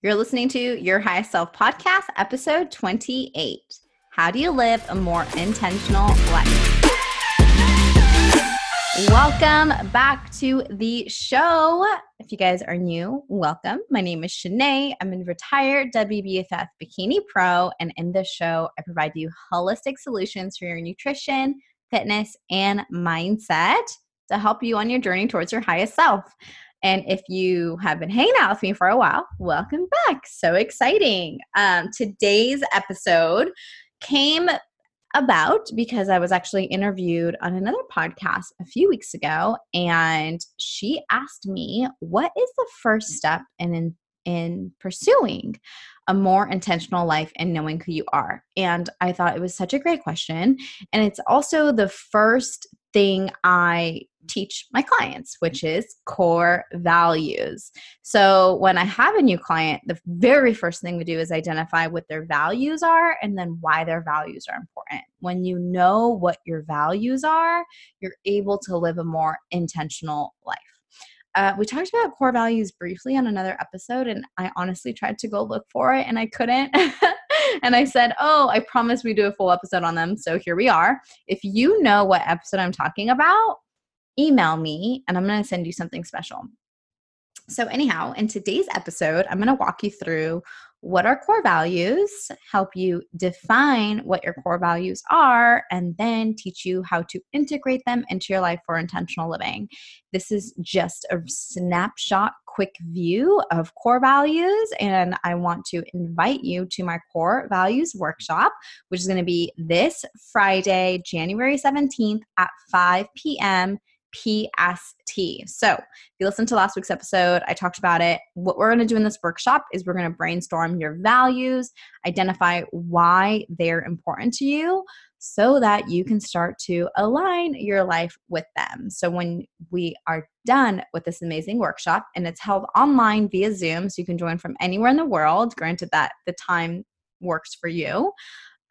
You're listening to Your Highest Self podcast, episode 28. How do you live a more intentional life? Welcome back to the show. If you guys are new, welcome. My name is Shanae. I'm a retired WBFF Bikini Pro, and in this show, I provide you holistic solutions for your nutrition, fitness, and mindset to help you on your journey towards your highest self. And if you have been hanging out with me for a while, welcome back. So exciting. Um, today's episode came about because I was actually interviewed on another podcast a few weeks ago, and she asked me, What is the first step in, in, in pursuing a more intentional life and knowing who you are? And I thought it was such a great question. And it's also the first thing I teach my clients, which is core values. So when I have a new client, the very first thing we do is identify what their values are and then why their values are important. When you know what your values are, you're able to live a more intentional life. Uh, we talked about core values briefly on another episode, and I honestly tried to go look for it and I couldn't. and I said, Oh, I promise we do a full episode on them. So here we are. If you know what episode I'm talking about, email me and I'm going to send you something special. So, anyhow, in today's episode, I'm going to walk you through what are core values, help you define what your core values are, and then teach you how to integrate them into your life for intentional living. This is just a snapshot, quick view of core values, and I want to invite you to my core values workshop, which is going to be this Friday, January 17th at 5 p.m. PST. So, if you listened to last week's episode, I talked about it. What we're going to do in this workshop is we're going to brainstorm your values, identify why they're important to you so that you can start to align your life with them. So, when we are done with this amazing workshop and it's held online via Zoom, so you can join from anywhere in the world, granted that the time works for you.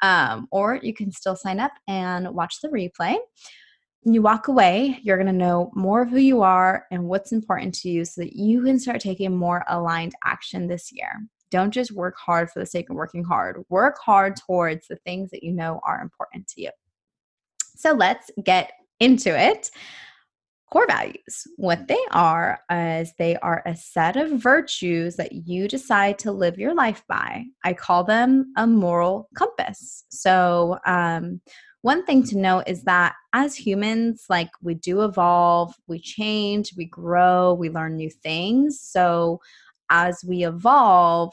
Um, or you can still sign up and watch the replay you walk away, you're going to know more of who you are and what's important to you so that you can start taking more aligned action this year. Don't just work hard for the sake of working hard. Work hard towards the things that you know are important to you. So let's get into it. Core values. What they are is they are a set of virtues that you decide to live your life by. I call them a moral compass. So, um, one thing to note is that as humans, like we do evolve, we change, we grow, we learn new things. So as we evolve,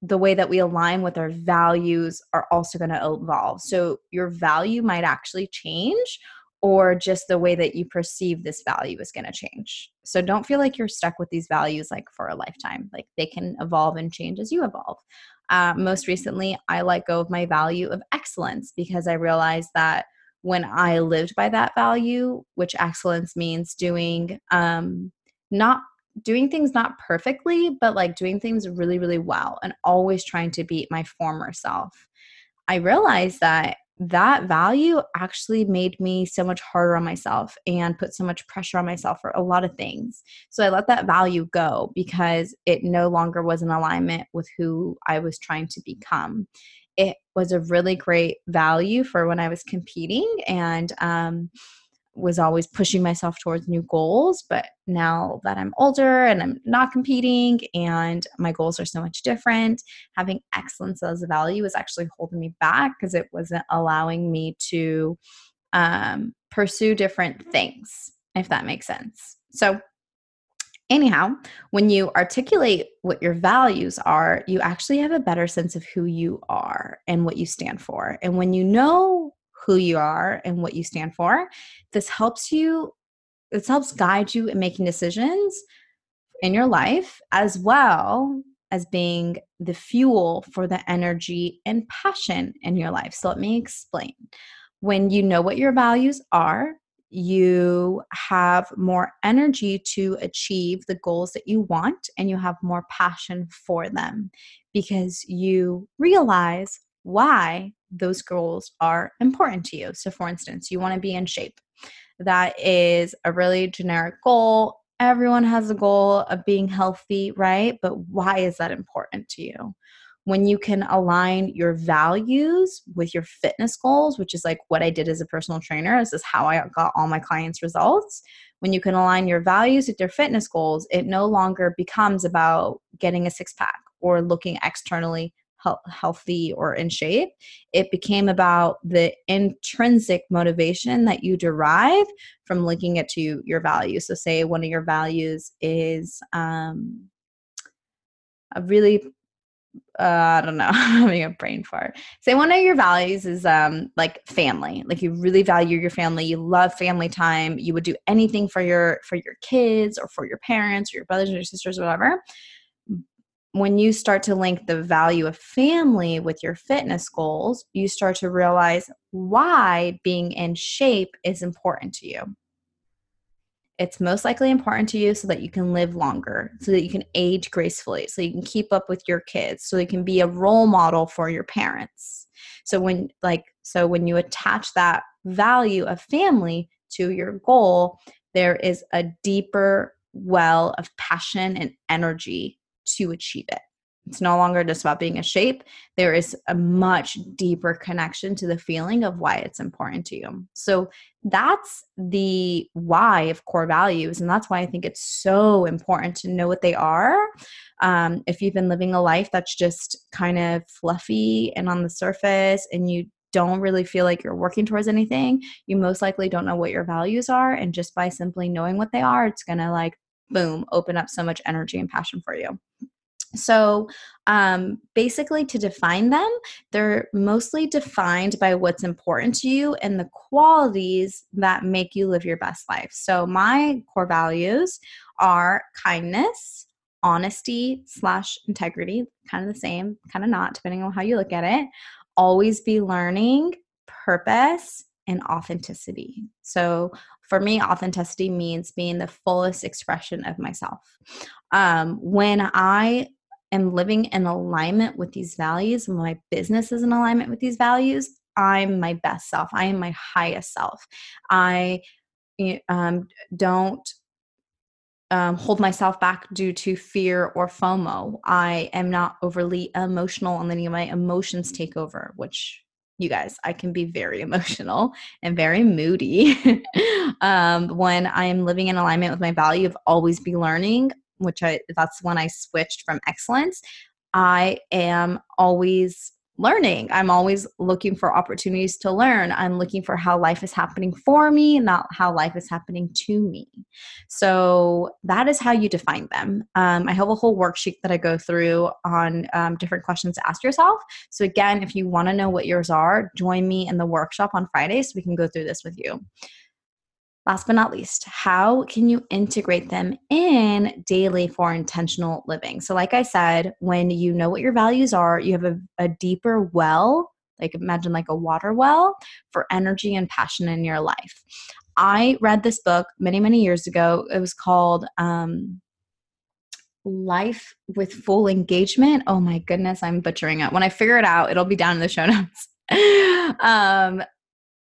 the way that we align with our values are also going to evolve. So your value might actually change or just the way that you perceive this value is going to change. So don't feel like you're stuck with these values like for a lifetime. Like they can evolve and change as you evolve. Uh, most recently, I let go of my value of excellence because I realized that when I lived by that value, which excellence means doing um, not doing things not perfectly, but like doing things really, really well and always trying to beat my former self. I realized that that value actually made me so much harder on myself and put so much pressure on myself for a lot of things. So I let that value go because it no longer was in alignment with who I was trying to become. It was a really great value for when I was competing and um, was always pushing myself towards new goals. But now that I'm older and I'm not competing and my goals are so much different, having excellence as a value was actually holding me back because it wasn't allowing me to um, pursue different things, if that makes sense. So, anyhow, when you articulate what your values are, you actually have a better sense of who you are and what you stand for. And when you know who you are and what you stand for. This helps you, this helps guide you in making decisions in your life as well as being the fuel for the energy and passion in your life. So let me explain. When you know what your values are, you have more energy to achieve the goals that you want and you have more passion for them because you realize why those goals are important to you. So, for instance, you want to be in shape. That is a really generic goal. everyone has a goal of being healthy, right? But why is that important to you? When you can align your values with your fitness goals, which is like what I did as a personal trainer, this is how I got all my clients' results. When you can align your values with your fitness goals, it no longer becomes about getting a six pack or looking externally healthy or in shape. It became about the intrinsic motivation that you derive from linking it to your values. So, say one of your values is um, a really uh, I don't know, having a brain fart. Say one of your values is um like family. Like you really value your family. You love family time. You would do anything for your for your kids or for your parents or your brothers or your sisters, or whatever when you start to link the value of family with your fitness goals, you start to realize why being in shape is important to you. It's most likely important to you so that you can live longer, so that you can age gracefully, so you can keep up with your kids, so you can be a role model for your parents. So when like so when you attach that value of family to your goal, there is a deeper well of passion and energy to achieve it. It's no longer just about being a shape. There is a much deeper connection to the feeling of why it's important to you. So that's the why of core values. And that's why I think it's so important to know what they are. Um, if you've been living a life that's just kind of fluffy and on the surface and you don't really feel like you're working towards anything, you most likely don't know what your values are. And just by simply knowing what they are, it's going to like boom, open up so much energy and passion for you. So, um, basically, to define them, they're mostly defined by what's important to you and the qualities that make you live your best life. So, my core values are kindness, honesty slash integrity, kind of the same, kind of not, depending on how you look at it. Always be learning, purpose, and authenticity. So, for me, authenticity means being the fullest expression of myself. Um, when I am living in alignment with these values, when my business is in alignment with these values, I'm my best self. I am my highest self. I um, don't um, hold myself back due to fear or FOMO. I am not overly emotional and letting my emotions take over, which you guys, I can be very emotional and very moody. um, when I am living in alignment with my value of always be learning, which I that's when I switched from excellence. I am always learning. I'm always looking for opportunities to learn. I'm looking for how life is happening for me, not how life is happening to me. So that is how you define them. Um, I have a whole worksheet that I go through on um, different questions to ask yourself. So, again, if you want to know what yours are, join me in the workshop on Friday so we can go through this with you. Last but not least, how can you integrate them in daily for intentional living? So, like I said, when you know what your values are, you have a, a deeper well, like imagine like a water well for energy and passion in your life. I read this book many, many years ago. It was called um, Life with Full Engagement. Oh my goodness, I'm butchering it. When I figure it out, it'll be down in the show notes. um,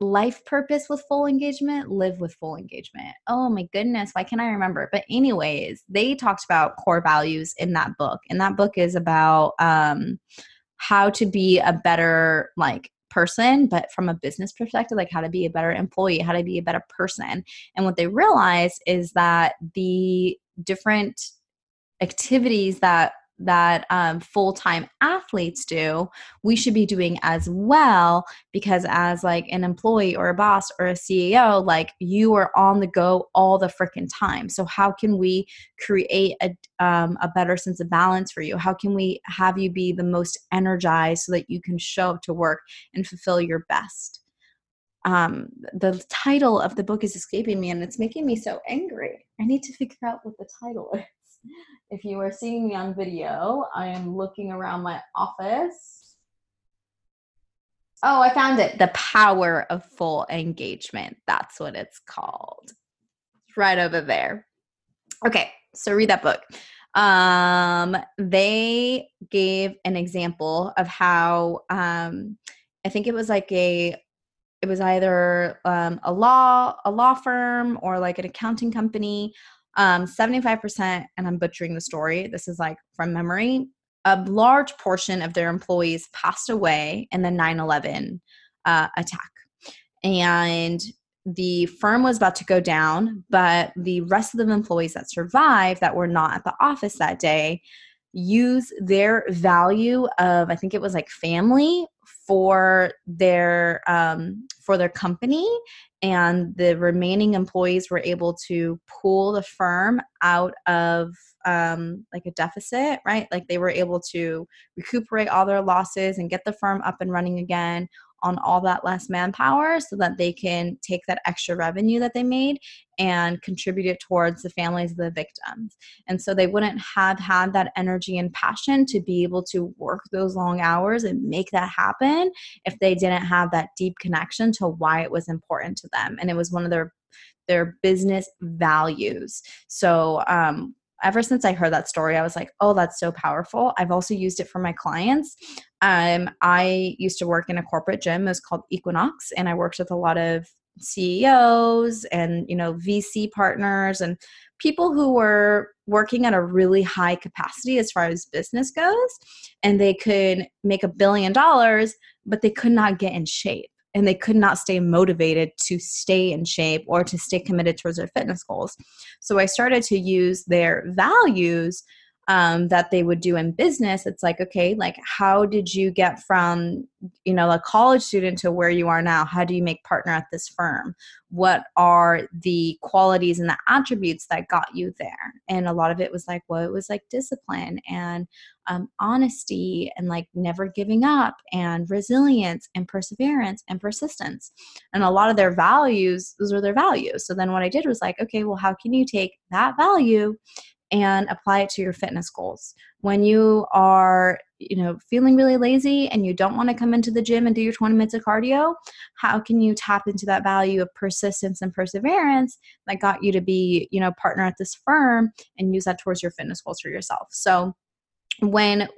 life purpose with full engagement, live with full engagement. Oh my goodness, why can't I remember? But anyways, they talked about core values in that book. And that book is about um how to be a better like person, but from a business perspective, like how to be a better employee, how to be a better person. And what they realize is that the different activities that that um, full-time athletes do we should be doing as well because as like an employee or a boss or a ceo like you are on the go all the freaking time. So how can we create a, um, a better sense of balance for you? How can we have you be the most energized so that you can show up to work and fulfill your best? Um, the title of the book is escaping me and it's making me so angry. I need to figure out what the title is if you are seeing me on video, I am looking around my office. Oh, I found it. The power of full engagement. That's what it's called. Right over there. Okay, so read that book. Um, they gave an example of how um, I think it was like a it was either um, a law a law firm or like an accounting company um, 75%, and I'm butchering the story, this is like from memory, a large portion of their employees passed away in the 9 11 uh, attack. And the firm was about to go down, but the rest of the employees that survived that were not at the office that day use their value of i think it was like family for their um, for their company and the remaining employees were able to pull the firm out of um, like a deficit right? Like they were able to recuperate all their losses and get the firm up and running again on all that less manpower so that they can take that extra revenue that they made and contribute it towards the families of the victims. And so they wouldn't have had that energy and passion to be able to work those long hours and make that happen if they didn't have that deep connection to why it was important to them. And it was one of their their business values. So um, ever since I heard that story, I was like, oh, that's so powerful. I've also used it for my clients. Um, I used to work in a corporate gym. It was called Equinox, and I worked with a lot of CEOs and you know VC partners and people who were working at a really high capacity as far as business goes, and they could make a billion dollars, but they could not get in shape and they could not stay motivated to stay in shape or to stay committed towards their fitness goals. So I started to use their values um, that they would do in business it's like okay like how did you get from you know a college student to where you are now? How do you make partner at this firm? What are the qualities and the attributes that got you there? And a lot of it was like well it was like discipline and um, honesty and like never giving up and resilience and perseverance and persistence. And a lot of their values those were their values. So then what i did was like okay well how can you take that value and apply it to your fitness goals. When you are, you know, feeling really lazy and you don't want to come into the gym and do your 20 minutes of cardio, how can you tap into that value of persistence and perseverance that got you to be, you know, partner at this firm and use that towards your fitness goals for yourself? So when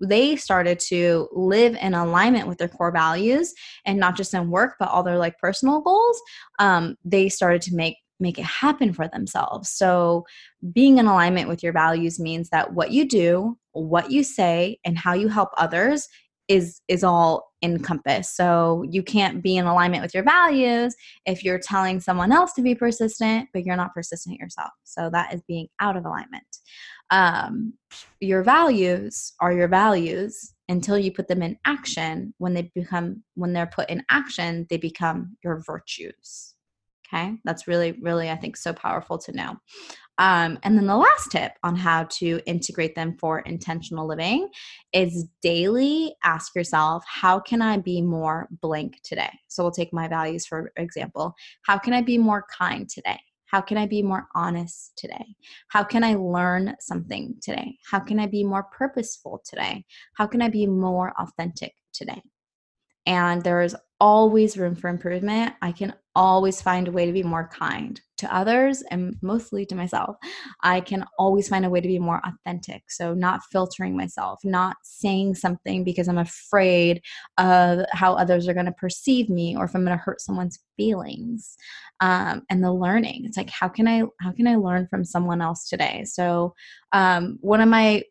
they started to live in alignment with their core values and not just in work but all their like personal goals um, they started to make make it happen for themselves. So, being in alignment with your values means that what you do, what you say, and how you help others is is all encompassed. So, you can't be in alignment with your values if you're telling someone else to be persistent, but you're not persistent yourself. So, that is being out of alignment. Um, your values are your values until you put them in action. When they become, when they're put in action, they become your virtues. Okay, that's really, really, I think, so powerful to know. Um, and then the last tip on how to integrate them for intentional living is daily ask yourself, how can I be more blank today? So we'll take my values for example. How can I be more kind today? How can I be more honest today? How can I learn something today? How can I be more purposeful today? How can I be more authentic today? And there is always room for improvement. I can always find a way to be more kind to others and mostly to myself. I can always find a way to be more authentic. So, not filtering myself, not saying something because I'm afraid of how others are going to perceive me or if I'm going to hurt someone's feelings. Um, and the learning, it's like, how can I, how can I learn from someone else today? So, um, one of my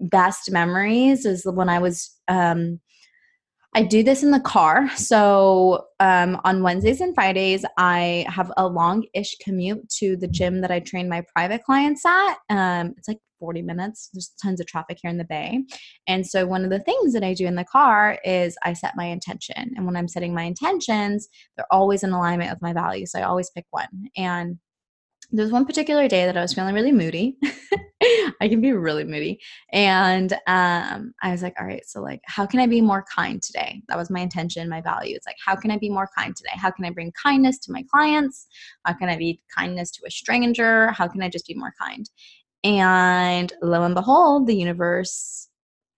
best memories is when I was, um, I do this in the car. So um, on Wednesdays and Fridays, I have a long ish commute to the gym that I train my private clients at. Um, it's like 40 minutes. There's tons of traffic here in the Bay. And so one of the things that I do in the car is I set my intention. And when I'm setting my intentions, they're always in alignment with my values. So I always pick one. And there's one particular day that I was feeling really moody. I can be really moody. And um, I was like, all right, so like, how can I be more kind today? That was my intention, my value. It's like, how can I be more kind today? How can I bring kindness to my clients? How can I be kindness to a stranger? How can I just be more kind? And lo and behold, the universe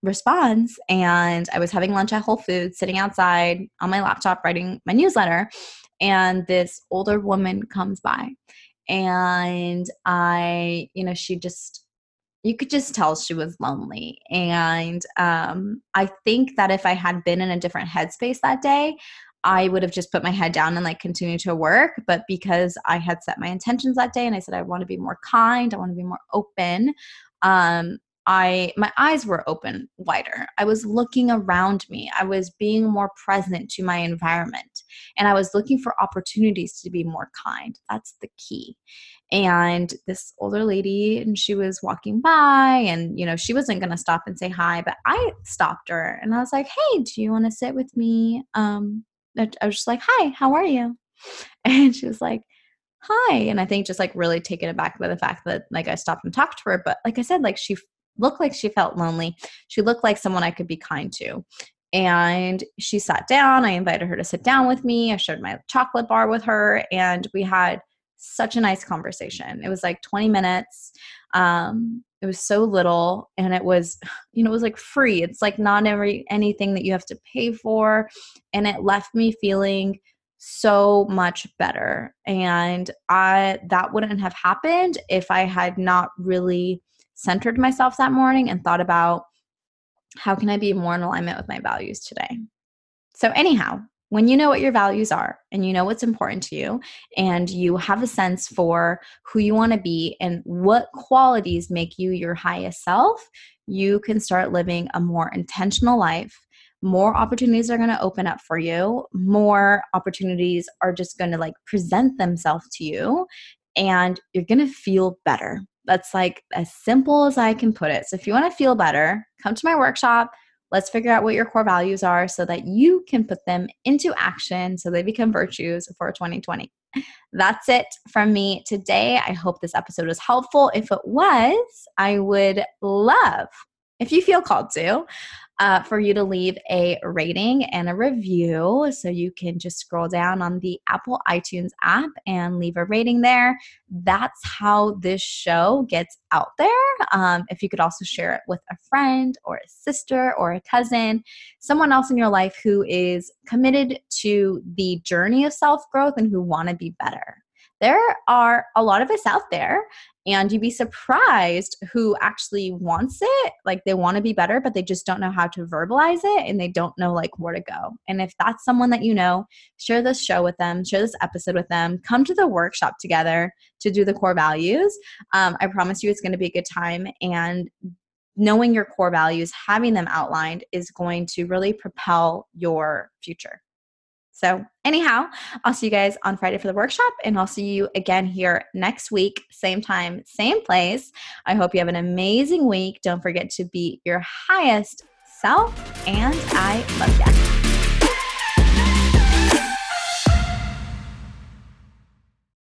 responds. And I was having lunch at Whole Foods, sitting outside on my laptop writing my newsletter. And this older woman comes by and I, you know, she just you could just tell she was lonely. And um, I think that if I had been in a different headspace that day, I would have just put my head down and like continue to work. But because I had set my intentions that day and I said, I want to be more kind, I want to be more open, um, I my eyes were open wider. I was looking around me. I was being more present to my environment and I was looking for opportunities to be more kind. That's the key. And this older lady and she was walking by and you know, she wasn't going to stop and say hi, but I stopped her and I was like, "Hey, do you want to sit with me?" Um I was just like, "Hi, how are you?" And she was like, hi and i think just like really taken aback by the fact that like i stopped and talked to her but like i said like she looked like she felt lonely. She looked like someone I could be kind to. And she sat down. I invited her to sit down with me. I shared my chocolate bar with her, and we had such a nice conversation. It was like 20 minutes. Um, it was so little, and it was, you know, it was like free. It's like not every anything that you have to pay for, and it left me feeling so much better. And I that wouldn't have happened if I had not really centered myself that morning and thought about how can I be more in alignment with my values today. So, anyhow, when you know what your values are and you know what's important to you and you have a sense for who you want to be and what qualities make you your highest self, you can start living a more intentional life. More opportunities are going to open up for you. More opportunities are just going to like present themselves to you and you're going to feel better. That's like as simple as I can put it. So if you want to feel better, come to my workshop. Let's figure out what your core values are so that you can put them into action so they become virtues for 2020. That's it from me today. I hope this episode was helpful. If it was, I would love if you feel called to, uh, for you to leave a rating and a review. So you can just scroll down on the Apple iTunes app and leave a rating there. That's how this show gets out there. Um, if you could also share it with a friend or a sister or a cousin, someone else in your life who is committed to the journey of self growth and who want to be better there are a lot of us out there and you'd be surprised who actually wants it. Like they want to be better but they just don't know how to verbalize it and they don't know like where to go. And if that's someone that you know share this show with them share this episode with them come to the workshop together to do the core values. Um, i promise you it's going to be a good time and knowing your core values having them outlined is going to really propel your future so, anyhow, I'll see you guys on Friday for the workshop, and I'll see you again here next week, same time, same place. I hope you have an amazing week. Don't forget to be your highest self, and I love you.